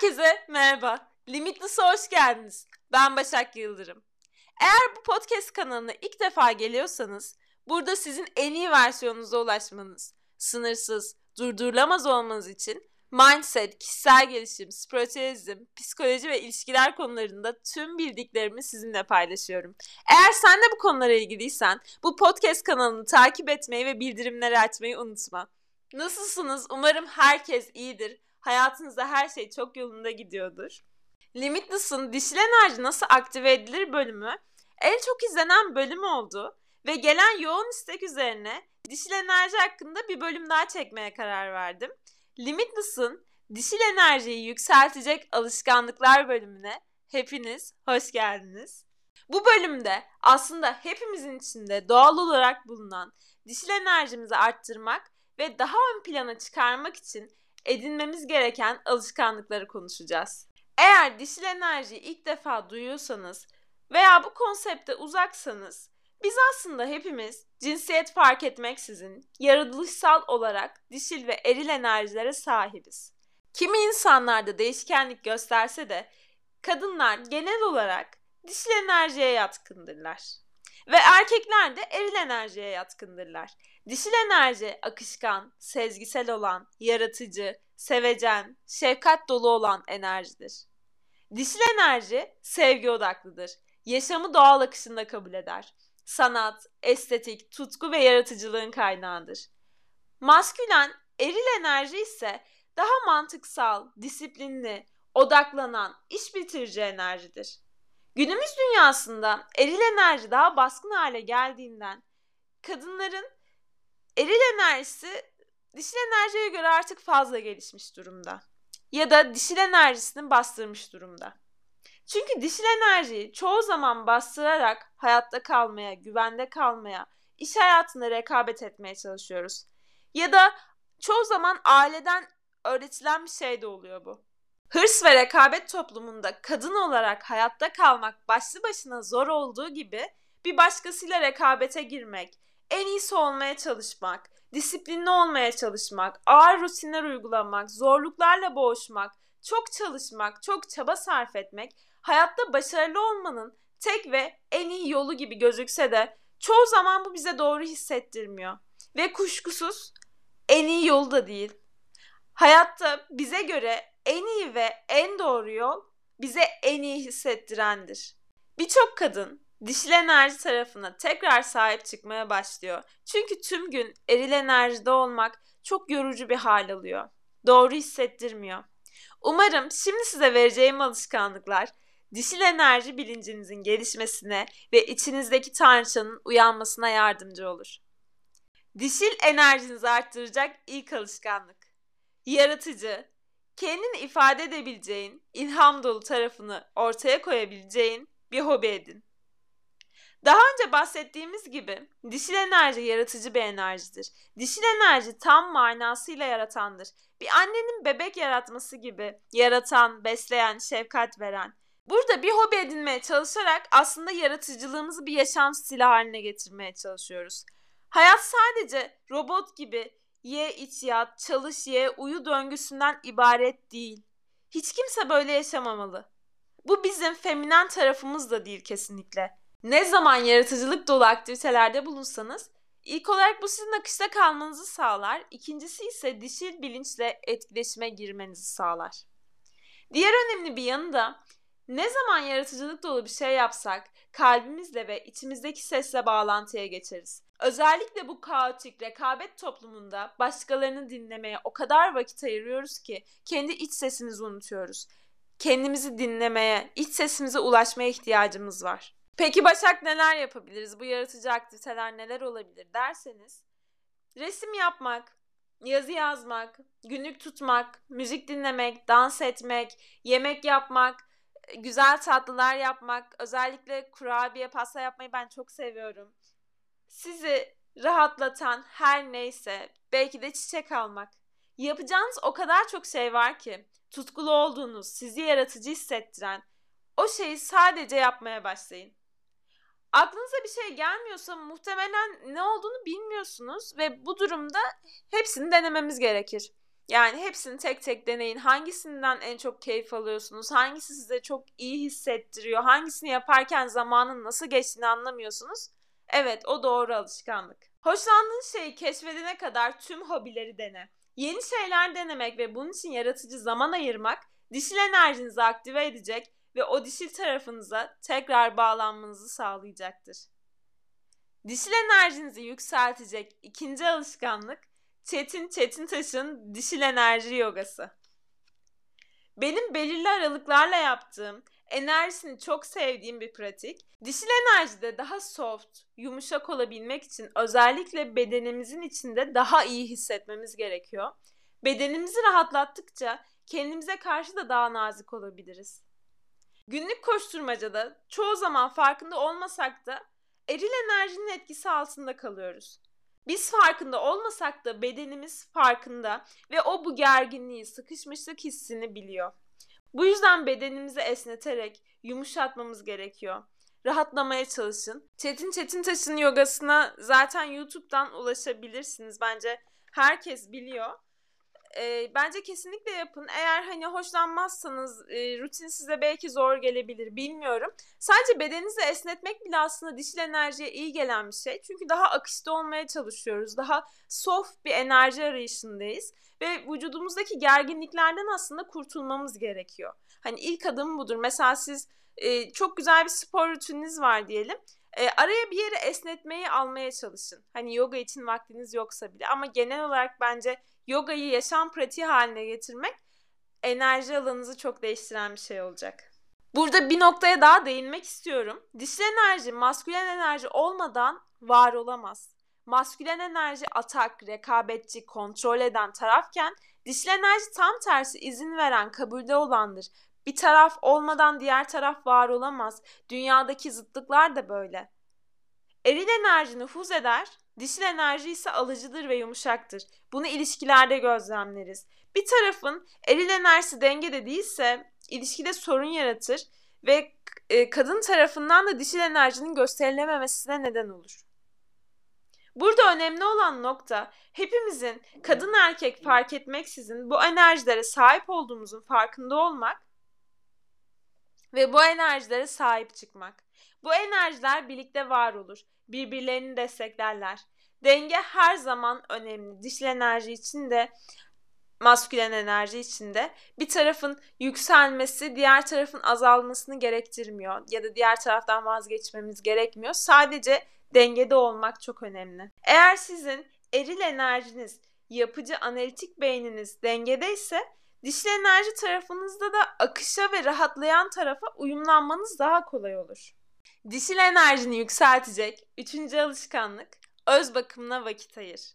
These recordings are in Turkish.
Herkese merhaba. Limitless'a hoş geldiniz. Ben Başak Yıldırım. Eğer bu podcast kanalına ilk defa geliyorsanız burada sizin en iyi versiyonunuza ulaşmanız, sınırsız, durdurulamaz olmanız için mindset, kişisel gelişim, spiritualizm, psikoloji ve ilişkiler konularında tüm bildiklerimi sizinle paylaşıyorum. Eğer sen de bu konulara ilgiliysen bu podcast kanalını takip etmeyi ve bildirimleri açmayı unutma. Nasılsınız? Umarım herkes iyidir. Hayatınızda her şey çok yolunda gidiyordur. Limitless'ın dişil enerji nasıl aktive edilir bölümü en çok izlenen bölüm oldu ve gelen yoğun istek üzerine dişil enerji hakkında bir bölüm daha çekmeye karar verdim. Limitless'ın dişil enerjiyi yükseltecek alışkanlıklar bölümüne hepiniz hoş geldiniz. Bu bölümde aslında hepimizin içinde doğal olarak bulunan dişil enerjimizi arttırmak ve daha ön plana çıkarmak için edinmemiz gereken alışkanlıkları konuşacağız. Eğer dişil enerjiyi ilk defa duyuyorsanız veya bu konsepte uzaksanız biz aslında hepimiz cinsiyet fark etmeksizin yaratılışsal olarak dişil ve eril enerjilere sahibiz. Kimi insanlarda değişkenlik gösterse de kadınlar genel olarak dişil enerjiye yatkındırlar. Ve erkekler de eril enerjiye yatkındırlar. Dişil enerji akışkan, sezgisel olan, yaratıcı, sevecen, şefkat dolu olan enerjidir. Dişil enerji sevgi odaklıdır. Yaşamı doğal akışında kabul eder. Sanat, estetik, tutku ve yaratıcılığın kaynağıdır. Maskülen, eril enerji ise daha mantıksal, disiplinli, odaklanan, iş bitirici enerjidir. Günümüz dünyasında eril enerji daha baskın hale geldiğinden kadınların eril enerjisi dişil enerjiye göre artık fazla gelişmiş durumda. Ya da dişil enerjisini bastırmış durumda. Çünkü dişil enerjiyi çoğu zaman bastırarak hayatta kalmaya, güvende kalmaya, iş hayatında rekabet etmeye çalışıyoruz. Ya da çoğu zaman aileden öğretilen bir şey de oluyor bu. Hırs ve rekabet toplumunda kadın olarak hayatta kalmak başlı başına zor olduğu gibi bir başkasıyla rekabete girmek, en iyisi olmaya çalışmak, disiplinli olmaya çalışmak, ağır rutinler uygulamak, zorluklarla boğuşmak, çok çalışmak, çok çaba sarf etmek hayatta başarılı olmanın tek ve en iyi yolu gibi gözükse de çoğu zaman bu bize doğru hissettirmiyor. Ve kuşkusuz en iyi yolu da değil. Hayatta bize göre en iyi ve en doğru yol bize en iyi hissettirendir. Birçok kadın dişil enerji tarafına tekrar sahip çıkmaya başlıyor. Çünkü tüm gün eril enerjide olmak çok yorucu bir hal alıyor. Doğru hissettirmiyor. Umarım şimdi size vereceğim alışkanlıklar dişil enerji bilincinizin gelişmesine ve içinizdeki tanrıçanın uyanmasına yardımcı olur. Dişil enerjinizi arttıracak ilk alışkanlık. Yaratıcı, kendini ifade edebileceğin, ilham dolu tarafını ortaya koyabileceğin bir hobi edin. Daha önce bahsettiğimiz gibi dişil enerji yaratıcı bir enerjidir. Dişil enerji tam manasıyla yaratandır. Bir annenin bebek yaratması gibi yaratan, besleyen, şefkat veren. Burada bir hobi edinmeye çalışarak aslında yaratıcılığımızı bir yaşam stili haline getirmeye çalışıyoruz. Hayat sadece robot gibi ye iç yat, çalış ye, uyu döngüsünden ibaret değil. Hiç kimse böyle yaşamamalı. Bu bizim feminen tarafımız da değil kesinlikle. Ne zaman yaratıcılık dolu aktivitelerde bulunsanız ilk olarak bu sizin akışta kalmanızı sağlar. İkincisi ise dişil bilinçle etkileşime girmenizi sağlar. Diğer önemli bir yanı da ne zaman yaratıcılık dolu bir şey yapsak kalbimizle ve içimizdeki sesle bağlantıya geçeriz. Özellikle bu kaotik rekabet toplumunda başkalarını dinlemeye o kadar vakit ayırıyoruz ki kendi iç sesimizi unutuyoruz. Kendimizi dinlemeye, iç sesimize ulaşmaya ihtiyacımız var. Peki Başak neler yapabiliriz? Bu yaratıcı aktiviteler neler olabilir derseniz resim yapmak, yazı yazmak, günlük tutmak, müzik dinlemek, dans etmek, yemek yapmak, güzel tatlılar yapmak, özellikle kurabiye, pasta yapmayı ben çok seviyorum. Sizi rahatlatan her neyse, belki de çiçek almak. Yapacağınız o kadar çok şey var ki, tutkulu olduğunuz, sizi yaratıcı hissettiren o şeyi sadece yapmaya başlayın. Aklınıza bir şey gelmiyorsa muhtemelen ne olduğunu bilmiyorsunuz ve bu durumda hepsini denememiz gerekir. Yani hepsini tek tek deneyin. Hangisinden en çok keyif alıyorsunuz? Hangisi size çok iyi hissettiriyor? Hangisini yaparken zamanın nasıl geçtiğini anlamıyorsunuz? Evet, o doğru alışkanlık. Hoşlandığın şeyi keşfedene kadar tüm hobileri dene. Yeni şeyler denemek ve bunun için yaratıcı zaman ayırmak dişil enerjinizi aktive edecek ve o dişil tarafınıza tekrar bağlanmanızı sağlayacaktır. Dişil enerjinizi yükseltecek ikinci alışkanlık Çetin Çetintaş'ın dişil enerji yogası. Benim belirli aralıklarla yaptığım, enerjisini çok sevdiğim bir pratik. Dişil enerjide daha soft, yumuşak olabilmek için özellikle bedenimizin içinde daha iyi hissetmemiz gerekiyor. Bedenimizi rahatlattıkça kendimize karşı da daha nazik olabiliriz. Günlük koşturmacada çoğu zaman farkında olmasak da eril enerjinin etkisi altında kalıyoruz. Biz farkında olmasak da bedenimiz farkında ve o bu gerginliği, sıkışmışlık hissini biliyor. Bu yüzden bedenimizi esneterek yumuşatmamız gerekiyor. Rahatlamaya çalışın. Çetin Çetin Taş'ın yogasına zaten YouTube'dan ulaşabilirsiniz. Bence herkes biliyor e, bence kesinlikle yapın. Eğer hani hoşlanmazsanız e, rutin size belki zor gelebilir bilmiyorum. Sadece bedeninizi esnetmek bile aslında dişil enerjiye iyi gelen bir şey. Çünkü daha akışta olmaya çalışıyoruz. Daha soft bir enerji arayışındayız. Ve vücudumuzdaki gerginliklerden aslında kurtulmamız gerekiyor. Hani ilk adım budur. Mesela siz e, çok güzel bir spor rutininiz var diyelim. E, araya bir yere esnetmeyi almaya çalışın. Hani yoga için vaktiniz yoksa bile. Ama genel olarak bence yogayı yaşam pratiği haline getirmek enerji alanınızı çok değiştiren bir şey olacak. Burada bir noktaya daha değinmek istiyorum. Dişil enerji maskülen enerji olmadan var olamaz. Maskülen enerji atak, rekabetçi, kontrol eden tarafken dişil enerji tam tersi izin veren, kabulde olandır. Bir taraf olmadan diğer taraf var olamaz. Dünyadaki zıtlıklar da böyle. Eril enerji nüfuz eder, Dişil enerji ise alıcıdır ve yumuşaktır. Bunu ilişkilerde gözlemleriz. Bir tarafın eril enerjisi dengede değilse ilişkide sorun yaratır ve e, kadın tarafından da dişil enerjinin gösterilememesine neden olur. Burada önemli olan nokta hepimizin kadın erkek fark etmeksizin bu enerjilere sahip olduğumuzun farkında olmak ve bu enerjilere sahip çıkmak. Bu enerjiler birlikte var olur birbirlerini desteklerler. Denge her zaman önemli. Dişil enerji için de maskülen enerji içinde bir tarafın yükselmesi diğer tarafın azalmasını gerektirmiyor ya da diğer taraftan vazgeçmemiz gerekmiyor. Sadece dengede olmak çok önemli. Eğer sizin eril enerjiniz, yapıcı analitik beyniniz dengedeyse dişil enerji tarafınızda da akışa ve rahatlayan tarafa uyumlanmanız daha kolay olur. Dişil enerjini yükseltecek üçüncü alışkanlık öz bakımına vakit ayır.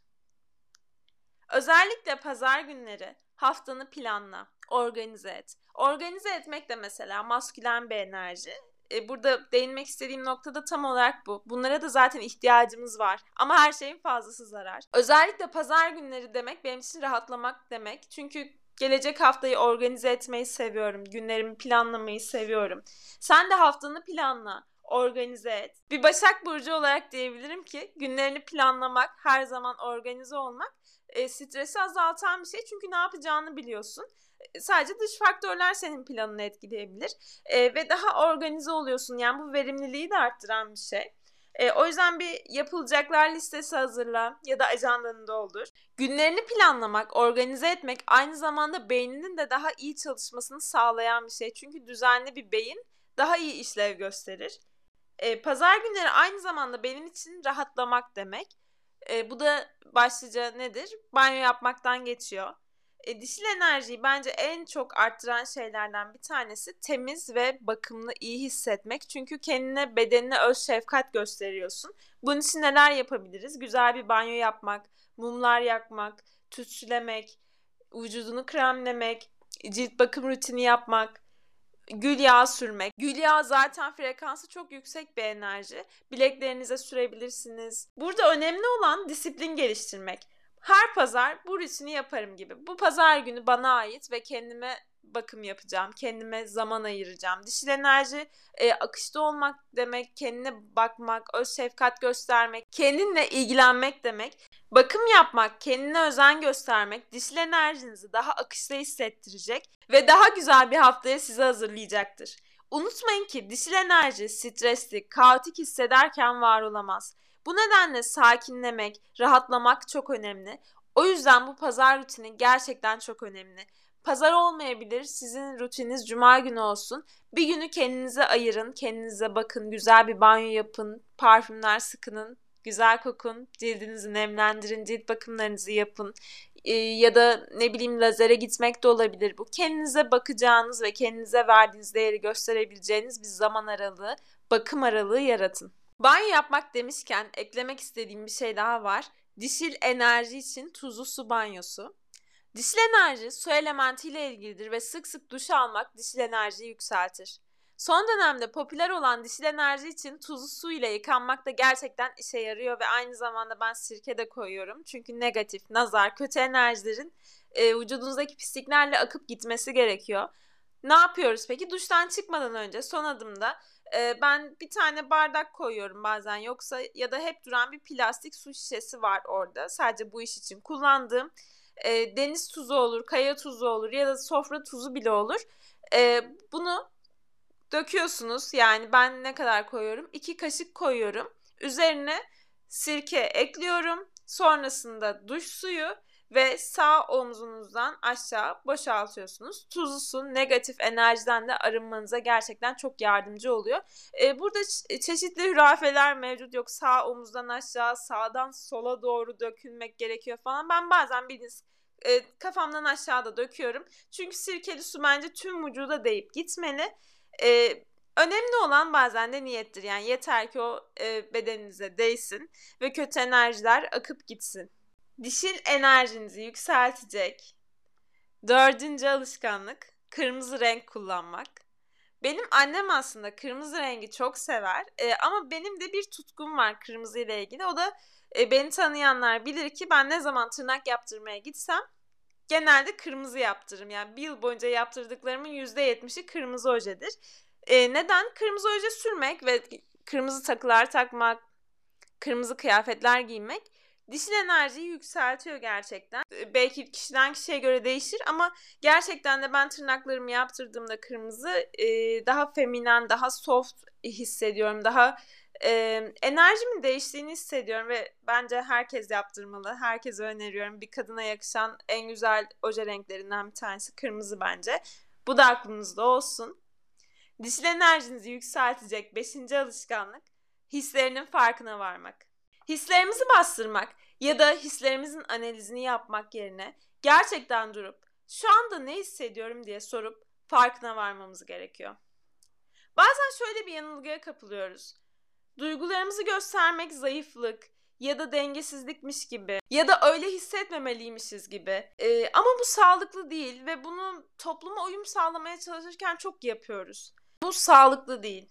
Özellikle pazar günleri haftanı planla, organize et. Organize etmek de mesela maskülen bir enerji. E, burada değinmek istediğim nokta da tam olarak bu. Bunlara da zaten ihtiyacımız var. Ama her şeyin fazlası zarar. Özellikle pazar günleri demek benim için rahatlamak demek. Çünkü gelecek haftayı organize etmeyi seviyorum. Günlerimi planlamayı seviyorum. Sen de haftanı planla organize et. Bir Başak Burcu olarak diyebilirim ki günlerini planlamak, her zaman organize olmak e, stresi azaltan bir şey. Çünkü ne yapacağını biliyorsun. E, sadece dış faktörler senin planını etkileyebilir. E, ve daha organize oluyorsun. Yani bu verimliliği de arttıran bir şey. E, o yüzden bir yapılacaklar listesi hazırla ya da ajandanı doldur. Günlerini planlamak, organize etmek aynı zamanda beyninin de daha iyi çalışmasını sağlayan bir şey. Çünkü düzenli bir beyin daha iyi işlev gösterir. E, pazar günleri aynı zamanda benim için rahatlamak demek. E, bu da başlıca nedir? Banyo yapmaktan geçiyor. E, dişil enerjiyi bence en çok arttıran şeylerden bir tanesi temiz ve bakımlı iyi hissetmek. Çünkü kendine bedenine öz şefkat gösteriyorsun. Bunun için neler yapabiliriz? Güzel bir banyo yapmak, mumlar yakmak, tütsülemek, vücudunu kremlemek, cilt bakım rutini yapmak, gül yağı sürmek. Gül yağı zaten frekansı çok yüksek bir enerji. Bileklerinize sürebilirsiniz. Burada önemli olan disiplin geliştirmek. Her pazar bu rutini yaparım gibi. Bu pazar günü bana ait ve kendime bakım yapacağım. Kendime zaman ayıracağım. Dişil enerji e, akışta olmak demek, kendine bakmak, öz şefkat göstermek, kendinle ilgilenmek demek. Bakım yapmak, kendine özen göstermek dişil enerjinizi daha akışta hissettirecek ve daha güzel bir haftaya sizi hazırlayacaktır. Unutmayın ki dişil enerji stresli, kaotik hissederken var olamaz. Bu nedenle sakinlemek, rahatlamak çok önemli. O yüzden bu pazar rutini gerçekten çok önemli. Pazar olmayabilir, sizin rutininiz cuma günü olsun. Bir günü kendinize ayırın, kendinize bakın, güzel bir banyo yapın, parfümler sıkının, güzel kokun, cildinizi nemlendirin, cilt bakımlarınızı yapın. Ee, ya da ne bileyim lazere gitmek de olabilir bu. Kendinize bakacağınız ve kendinize verdiğiniz değeri gösterebileceğiniz bir zaman aralığı, bakım aralığı yaratın. Banyo yapmak demişken eklemek istediğim bir şey daha var. Dişil enerji için tuzlu su banyosu. Dişil enerji su elementiyle ilgilidir ve sık sık duş almak dişil enerjiyi yükseltir. Son dönemde popüler olan dişil enerji için tuzlu su ile yıkanmak da gerçekten işe yarıyor ve aynı zamanda ben sirke de koyuyorum. Çünkü negatif, nazar, kötü enerjilerin e, vücudunuzdaki pisliklerle akıp gitmesi gerekiyor. Ne yapıyoruz peki? Duştan çıkmadan önce son adımda e, ben bir tane bardak koyuyorum bazen yoksa ya da hep duran bir plastik su şişesi var orada. Sadece bu iş için kullandığım e, deniz tuzu olur, kaya tuzu olur ya da sofra tuzu bile olur. E, bunu döküyorsunuz. Yani ben ne kadar koyuyorum? 2 kaşık koyuyorum. Üzerine sirke ekliyorum. Sonrasında duş suyu ve sağ omzunuzdan aşağı boşaltıyorsunuz. Tuzlu su negatif enerjiden de arınmanıza gerçekten çok yardımcı oluyor. Ee, burada çeşitli hürafeler mevcut. Yok sağ omuzdan aşağı, sağdan sola doğru dökülmek gerekiyor falan. Ben bazen bildiğiniz e, kafamdan aşağıda döküyorum. Çünkü sirkeli su bence tüm vücuda değip gitmeli. E, önemli olan bazen de niyettir. Yani yeter ki o e, bedeninize değsin ve kötü enerjiler akıp gitsin. Dişil enerjinizi yükseltecek dördüncü alışkanlık kırmızı renk kullanmak. Benim annem aslında kırmızı rengi çok sever e, ama benim de bir tutkum var kırmızı ile ilgili. O da e, beni tanıyanlar bilir ki ben ne zaman tırnak yaptırmaya gitsem genelde kırmızı yaptırırım. Yani bir yıl boyunca yaptırdıklarımın %70'i kırmızı ojedir. E, neden? Kırmızı oje sürmek ve kırmızı takılar takmak, kırmızı kıyafetler giymek dişil enerjiyi yükseltiyor gerçekten. Belki kişiden kişiye göre değişir ama gerçekten de ben tırnaklarımı yaptırdığımda kırmızı e, daha feminen, daha soft hissediyorum. Daha e, enerjimin değiştiğini hissediyorum ve bence herkes yaptırmalı. Herkese öneriyorum. Bir kadına yakışan en güzel oje renklerinden bir tanesi kırmızı bence. Bu da aklınızda olsun. Dişil enerjinizi yükseltecek beşinci alışkanlık hislerinin farkına varmak. Hislerimizi bastırmak ya da hislerimizin analizini yapmak yerine gerçekten durup şu anda ne hissediyorum diye sorup farkına varmamız gerekiyor. Bazen şöyle bir yanılgıya kapılıyoruz. Duygularımızı göstermek zayıflık ya da dengesizlikmiş gibi ya da öyle hissetmemeliymişiz gibi. Ee, ama bu sağlıklı değil ve bunu topluma uyum sağlamaya çalışırken çok yapıyoruz. Bu sağlıklı değil.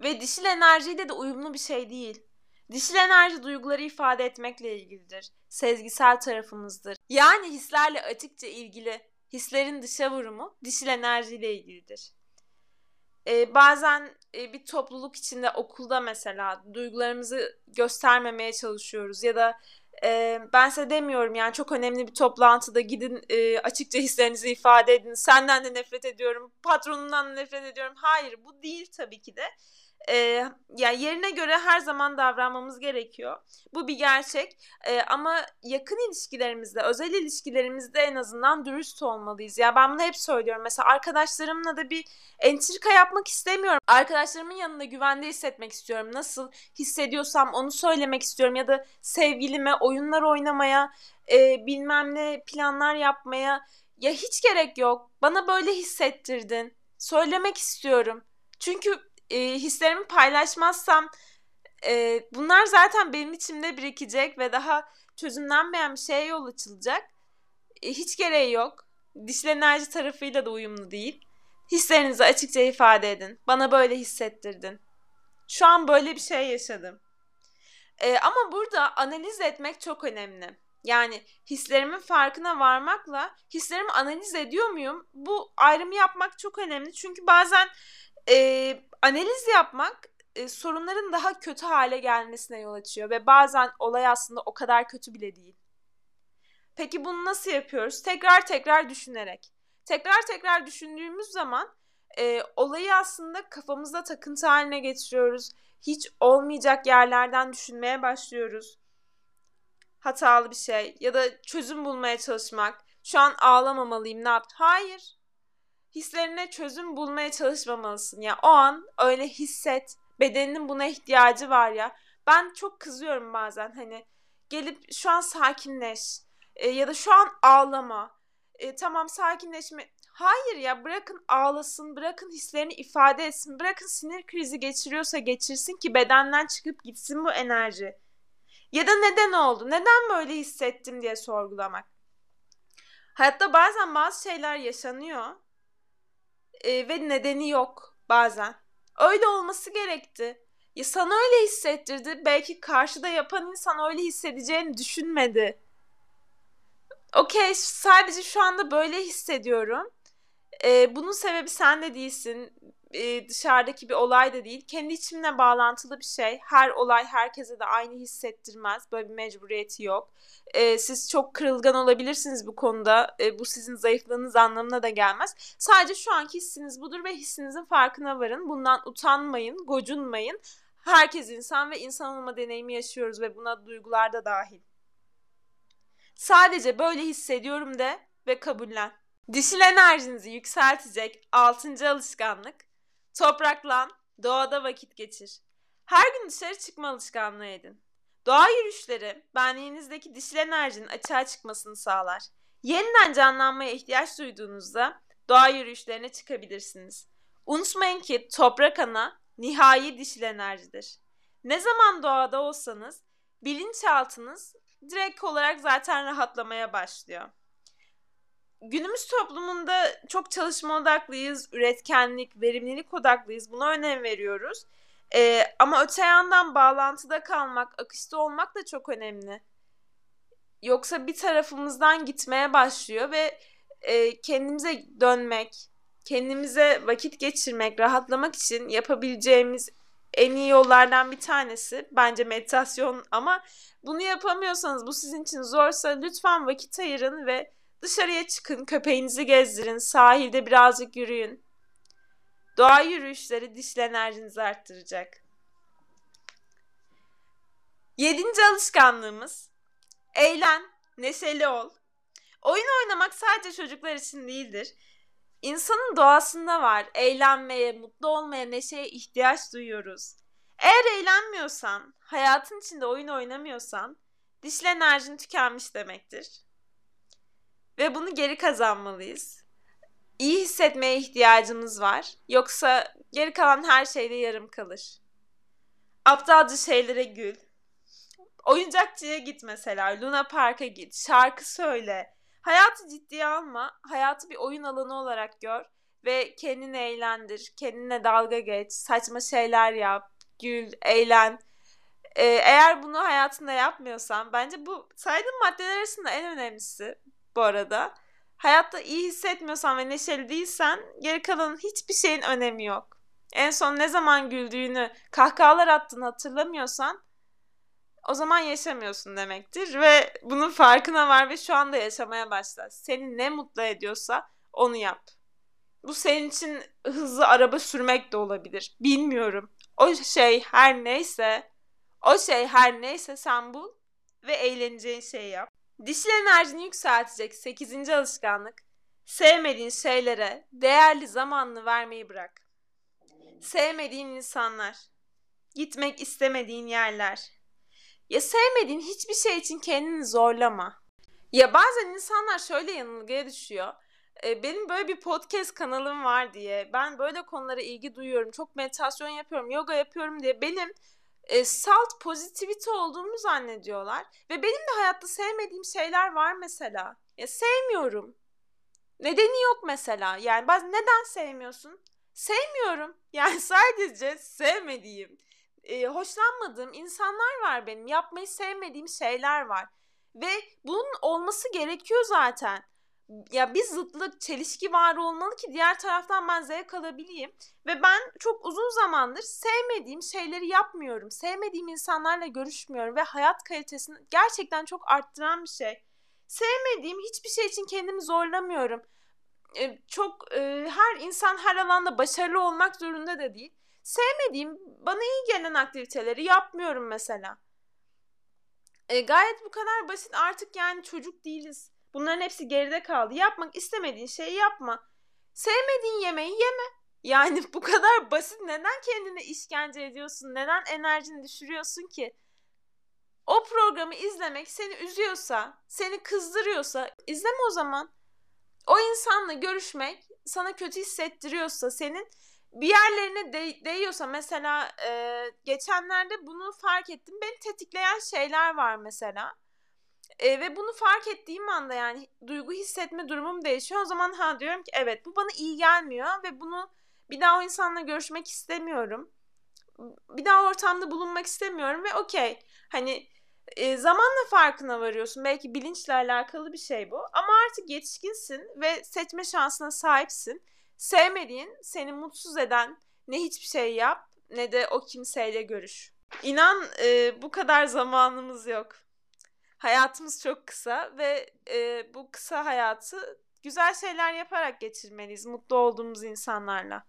Ve dişil enerjiyle de uyumlu bir şey değil. Dişil enerji duyguları ifade etmekle ilgilidir. Sezgisel tarafımızdır. Yani hislerle açıkça ilgili hislerin dışa vurumu dişil enerjiyle ilgilidir. Ee, bazen e, bir topluluk içinde okulda mesela duygularımızı göstermemeye çalışıyoruz ya da e, ben size demiyorum yani çok önemli bir toplantıda gidin e, açıkça hislerinizi ifade edin. Senden de nefret ediyorum, patronundan da nefret ediyorum. Hayır bu değil tabii ki de e, yani yerine göre her zaman davranmamız gerekiyor. Bu bir gerçek. E, ama yakın ilişkilerimizde, özel ilişkilerimizde en azından dürüst olmalıyız. Ya ben bunu hep söylüyorum. Mesela arkadaşlarımla da bir entrika yapmak istemiyorum. Arkadaşlarımın yanında güvende hissetmek istiyorum. Nasıl hissediyorsam onu söylemek istiyorum ya da sevgilime oyunlar oynamaya, e, bilmem ne planlar yapmaya ya hiç gerek yok. Bana böyle hissettirdin. Söylemek istiyorum. Çünkü e, hislerimi paylaşmazsam e, bunlar zaten benim içimde birikecek ve daha çözümlenmeyen bir şeye yol açılacak. E, hiç gereği yok. Dişil enerji tarafıyla da uyumlu değil. Hislerinizi açıkça ifade edin. Bana böyle hissettirdin. Şu an böyle bir şey yaşadım. E, ama burada analiz etmek çok önemli. Yani hislerimin farkına varmakla hislerimi analiz ediyor muyum? Bu ayrımı yapmak çok önemli. Çünkü bazen e, analiz yapmak e, sorunların daha kötü hale gelmesine yol açıyor ve bazen olay aslında o kadar kötü bile değil. Peki bunu nasıl yapıyoruz? Tekrar tekrar düşünerek. Tekrar tekrar düşündüğümüz zaman e, olayı aslında kafamızda takıntı haline getiriyoruz. Hiç olmayacak yerlerden düşünmeye başlıyoruz. Hatalı bir şey ya da çözüm bulmaya çalışmak. Şu an ağlamamalıyım ne yaptım? Hayır. Hislerine çözüm bulmaya çalışmamalısın. Ya o an öyle hisset. Bedeninin buna ihtiyacı var ya. Ben çok kızıyorum bazen hani gelip şu an sakinleş e, ya da şu an ağlama. E, tamam sakinleşme. Hayır ya bırakın ağlasın, bırakın hislerini ifade etsin, bırakın sinir krizi geçiriyorsa geçirsin ki bedenden çıkıp gitsin bu enerji. Ya da neden oldu, neden böyle hissettim diye sorgulamak. Hayatta bazen bazı şeyler yaşanıyor e, ve nedeni yok bazen. Öyle olması gerekti. Ya sana öyle hissettirdi. Belki karşıda yapan insan öyle hissedeceğini düşünmedi. Okey sadece şu anda böyle hissediyorum. Ee, bunun sebebi sen de değilsin. Ee, dışarıdaki bir olay da değil. Kendi içimle bağlantılı bir şey. Her olay herkese de aynı hissettirmez. Böyle bir mecburiyeti yok. Ee, siz çok kırılgan olabilirsiniz bu konuda. Ee, bu sizin zayıflığınız anlamına da gelmez. Sadece şu anki hissiniz budur ve hissinizin farkına varın. Bundan utanmayın, gocunmayın. Herkes insan ve insan olma deneyimi yaşıyoruz ve buna duygular da dahil. Sadece böyle hissediyorum de ve kabullen. Dişil enerjinizi yükseltecek 6. alışkanlık. Topraklan, doğada vakit geçir. Her gün dışarı çıkma alışkanlığı edin. Doğa yürüyüşleri benliğinizdeki dişil enerjinin açığa çıkmasını sağlar. Yeniden canlanmaya ihtiyaç duyduğunuzda doğa yürüyüşlerine çıkabilirsiniz. Unutmayın ki toprak ana nihai dişil enerjidir. Ne zaman doğada olsanız bilinçaltınız direkt olarak zaten rahatlamaya başlıyor. Günümüz toplumunda çok çalışma odaklıyız, üretkenlik, verimlilik odaklıyız. Buna önem veriyoruz. Ee, ama öte yandan bağlantıda kalmak, akışta olmak da çok önemli. Yoksa bir tarafımızdan gitmeye başlıyor ve e, kendimize dönmek, kendimize vakit geçirmek, rahatlamak için yapabileceğimiz en iyi yollardan bir tanesi bence meditasyon ama bunu yapamıyorsanız bu sizin için zorsa lütfen vakit ayırın ve dışarıya çıkın, köpeğinizi gezdirin, sahilde birazcık yürüyün. Doğa yürüyüşleri dişli enerjinizi arttıracak. Yedinci alışkanlığımız eğlen, neşeli ol. Oyun oynamak sadece çocuklar için değildir. İnsanın doğasında var. Eğlenmeye, mutlu olmaya, neşeye ihtiyaç duyuyoruz. Eğer eğlenmiyorsan, hayatın içinde oyun oynamıyorsan, dişli enerjin tükenmiş demektir. Ve bunu geri kazanmalıyız. İyi hissetmeye ihtiyacımız var. Yoksa geri kalan her şeyde yarım kalır. Aptalca şeylere gül. Oyuncakçıya git mesela. Luna Park'a git. Şarkı söyle. Hayatı ciddiye alma. Hayatı bir oyun alanı olarak gör. Ve kendini eğlendir. Kendine dalga geç. Saçma şeyler yap. Gül, eğlen. Ee, eğer bunu hayatında yapmıyorsan bence bu saydığım maddeler arasında en önemlisi bu arada. Hayatta iyi hissetmiyorsan ve neşeli değilsen geri kalanın hiçbir şeyin önemi yok. En son ne zaman güldüğünü, kahkahalar attığını hatırlamıyorsan o zaman yaşamıyorsun demektir ve bunun farkına var ve şu anda yaşamaya başla. Seni ne mutlu ediyorsa onu yap. Bu senin için hızlı araba sürmek de olabilir. Bilmiyorum. O şey her neyse, o şey her neyse sen bul ve eğleneceğin şeyi yap. Dişil enerjini yükseltecek 8. alışkanlık. Sevmediğin şeylere değerli zamanını vermeyi bırak. Sevmediğin insanlar, gitmek istemediğin yerler, ya sevmediğin hiçbir şey için kendini zorlama. Ya bazen insanlar şöyle yanılgıya düşüyor. E, benim böyle bir podcast kanalım var diye, ben böyle konulara ilgi duyuyorum, çok meditasyon yapıyorum, yoga yapıyorum diye benim e, salt pozitivite olduğumu zannediyorlar. Ve benim de hayatta sevmediğim şeyler var mesela. Ya sevmiyorum. Nedeni yok mesela. Yani bazen neden sevmiyorsun? Sevmiyorum. Yani sadece sevmediğim, e, hoşlanmadığım insanlar var benim. Yapmayı sevmediğim şeyler var. Ve bunun olması gerekiyor zaten. Ya bir zıtlık, çelişki var olmalı ki diğer taraftan ben zevk alabileyim. Ve ben çok uzun zamandır sevmediğim şeyleri yapmıyorum. Sevmediğim insanlarla görüşmüyorum ve hayat kalitesini gerçekten çok arttıran bir şey. Sevmediğim hiçbir şey için kendimi zorlamıyorum. Ee, çok e, her insan her alanda başarılı olmak zorunda da değil. Sevmediğim, bana iyi gelen aktiviteleri yapmıyorum mesela. E, gayet bu kadar basit. Artık yani çocuk değiliz. Bunların hepsi geride kaldı. Yapmak istemediğin şeyi yapma. Sevmediğin yemeği yeme. Yani bu kadar basit. Neden kendine işkence ediyorsun? Neden enerjini düşürüyorsun ki? O programı izlemek seni üzüyorsa, seni kızdırıyorsa izleme o zaman. O insanla görüşmek sana kötü hissettiriyorsa, senin bir yerlerine de- değiyorsa mesela e, geçenlerde bunu fark ettim. Beni tetikleyen şeyler var mesela. E, ve bunu fark ettiğim anda yani duygu hissetme durumum değişiyor. O zaman ha diyorum ki evet bu bana iyi gelmiyor ve bunu bir daha o insanla görüşmek istemiyorum. Bir daha ortamda bulunmak istemiyorum ve okey. Hani e, zamanla farkına varıyorsun. Belki bilinçle alakalı bir şey bu. Ama artık yetişkinsin ve seçme şansına sahipsin. Sevmediğin, seni mutsuz eden ne hiçbir şey yap ne de o kimseyle görüş. İnan e, bu kadar zamanımız yok. Hayatımız çok kısa ve e, bu kısa hayatı güzel şeyler yaparak geçirmeliyiz mutlu olduğumuz insanlarla.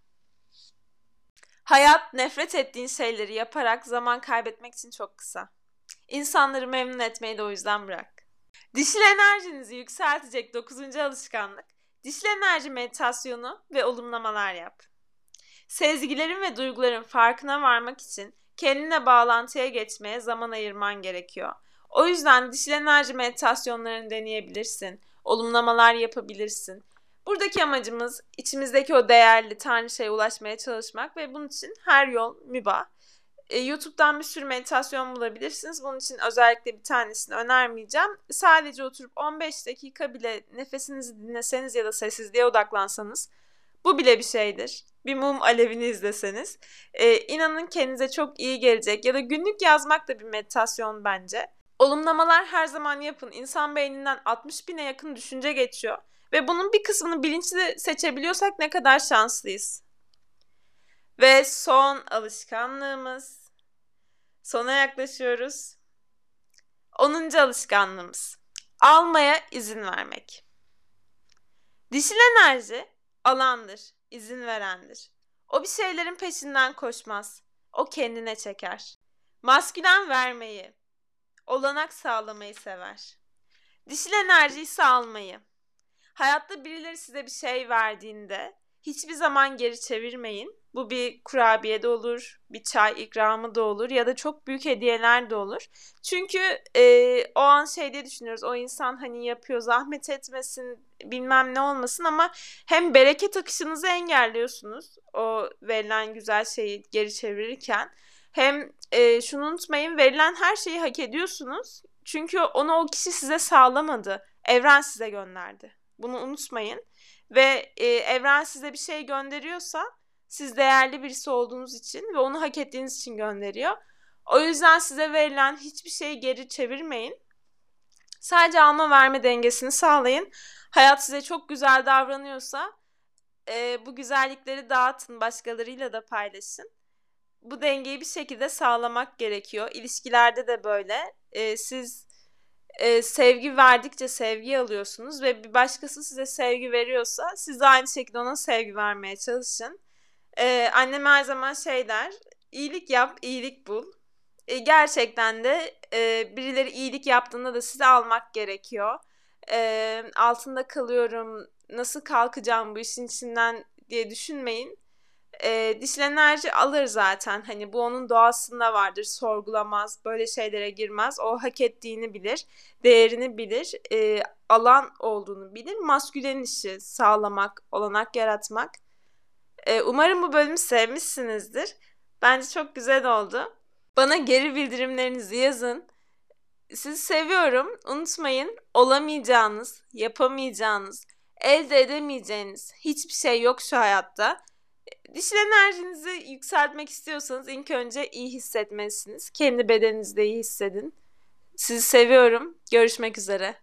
Hayat nefret ettiğin şeyleri yaparak zaman kaybetmek için çok kısa. İnsanları memnun etmeyi de o yüzden bırak. Dişil enerjinizi yükseltecek dokuzuncu alışkanlık, dişil enerji meditasyonu ve olumlamalar yap. Sezgilerin ve duyguların farkına varmak için kendine bağlantıya geçmeye zaman ayırman gerekiyor. O yüzden dişil enerji meditasyonlarını deneyebilirsin. Olumlamalar yapabilirsin. Buradaki amacımız içimizdeki o değerli tanrıçaya ulaşmaya çalışmak ve bunun için her yol mübah. E, YouTube'dan bir sürü meditasyon bulabilirsiniz. Bunun için özellikle bir tanesini önermeyeceğim. Sadece oturup 15 dakika bile nefesinizi dinleseniz ya da sessizliğe odaklansanız bu bile bir şeydir. Bir mum alevini izleseniz. E, inanın kendinize çok iyi gelecek. Ya da günlük yazmak da bir meditasyon bence. Olumlamalar her zaman yapın. İnsan beyninden 60 bine yakın düşünce geçiyor. Ve bunun bir kısmını bilinçli seçebiliyorsak ne kadar şanslıyız. Ve son alışkanlığımız. Sona yaklaşıyoruz. 10. alışkanlığımız. Almaya izin vermek. Dişil enerji alandır, izin verendir. O bir şeylerin peşinden koşmaz. O kendine çeker. Maskülen vermeyi, olanak sağlamayı sever. Dişil enerji ise almayı. Hayatta birileri size bir şey verdiğinde hiçbir zaman geri çevirmeyin. Bu bir kurabiye de olur, bir çay ikramı da olur ya da çok büyük hediyeler de olur. Çünkü e, o an şey diye düşünüyoruz. O insan hani yapıyor zahmet etmesin bilmem ne olmasın ama hem bereket akışınızı engelliyorsunuz o verilen güzel şeyi geri çevirirken hem e, şunu unutmayın verilen her şeyi hak ediyorsunuz. Çünkü onu o kişi size sağlamadı. Evren size gönderdi. Bunu unutmayın. Ve e, evren size bir şey gönderiyorsa siz değerli birisi olduğunuz için ve onu hak ettiğiniz için gönderiyor. O yüzden size verilen hiçbir şeyi geri çevirmeyin. Sadece alma verme dengesini sağlayın. Hayat size çok güzel davranıyorsa e, bu güzellikleri dağıtın, başkalarıyla da paylaşın. Bu dengeyi bir şekilde sağlamak gerekiyor. İlişkilerde de böyle. E, siz e, sevgi verdikçe sevgi alıyorsunuz ve bir başkası size sevgi veriyorsa siz de aynı şekilde ona sevgi vermeye çalışın. E, annem her zaman şey der, iyilik yap, iyilik bul. E, gerçekten de e, birileri iyilik yaptığında da size almak gerekiyor. E, altında kalıyorum, nasıl kalkacağım bu işin içinden diye düşünmeyin. E, dişil enerji alır zaten. Hani bu onun doğasında vardır. Sorgulamaz, böyle şeylere girmez. O hak ettiğini bilir, değerini bilir, e, alan olduğunu bilir. Maskülen işi sağlamak, olanak yaratmak. E, umarım bu bölümü sevmişsinizdir. Bence çok güzel oldu. Bana geri bildirimlerinizi yazın. Sizi seviyorum. Unutmayın olamayacağınız, yapamayacağınız, elde edemeyeceğiniz hiçbir şey yok şu hayatta. Dişil enerjinizi yükseltmek istiyorsanız ilk önce iyi hissetmelisiniz. Kendi bedeninizde iyi hissedin. Sizi seviyorum. Görüşmek üzere.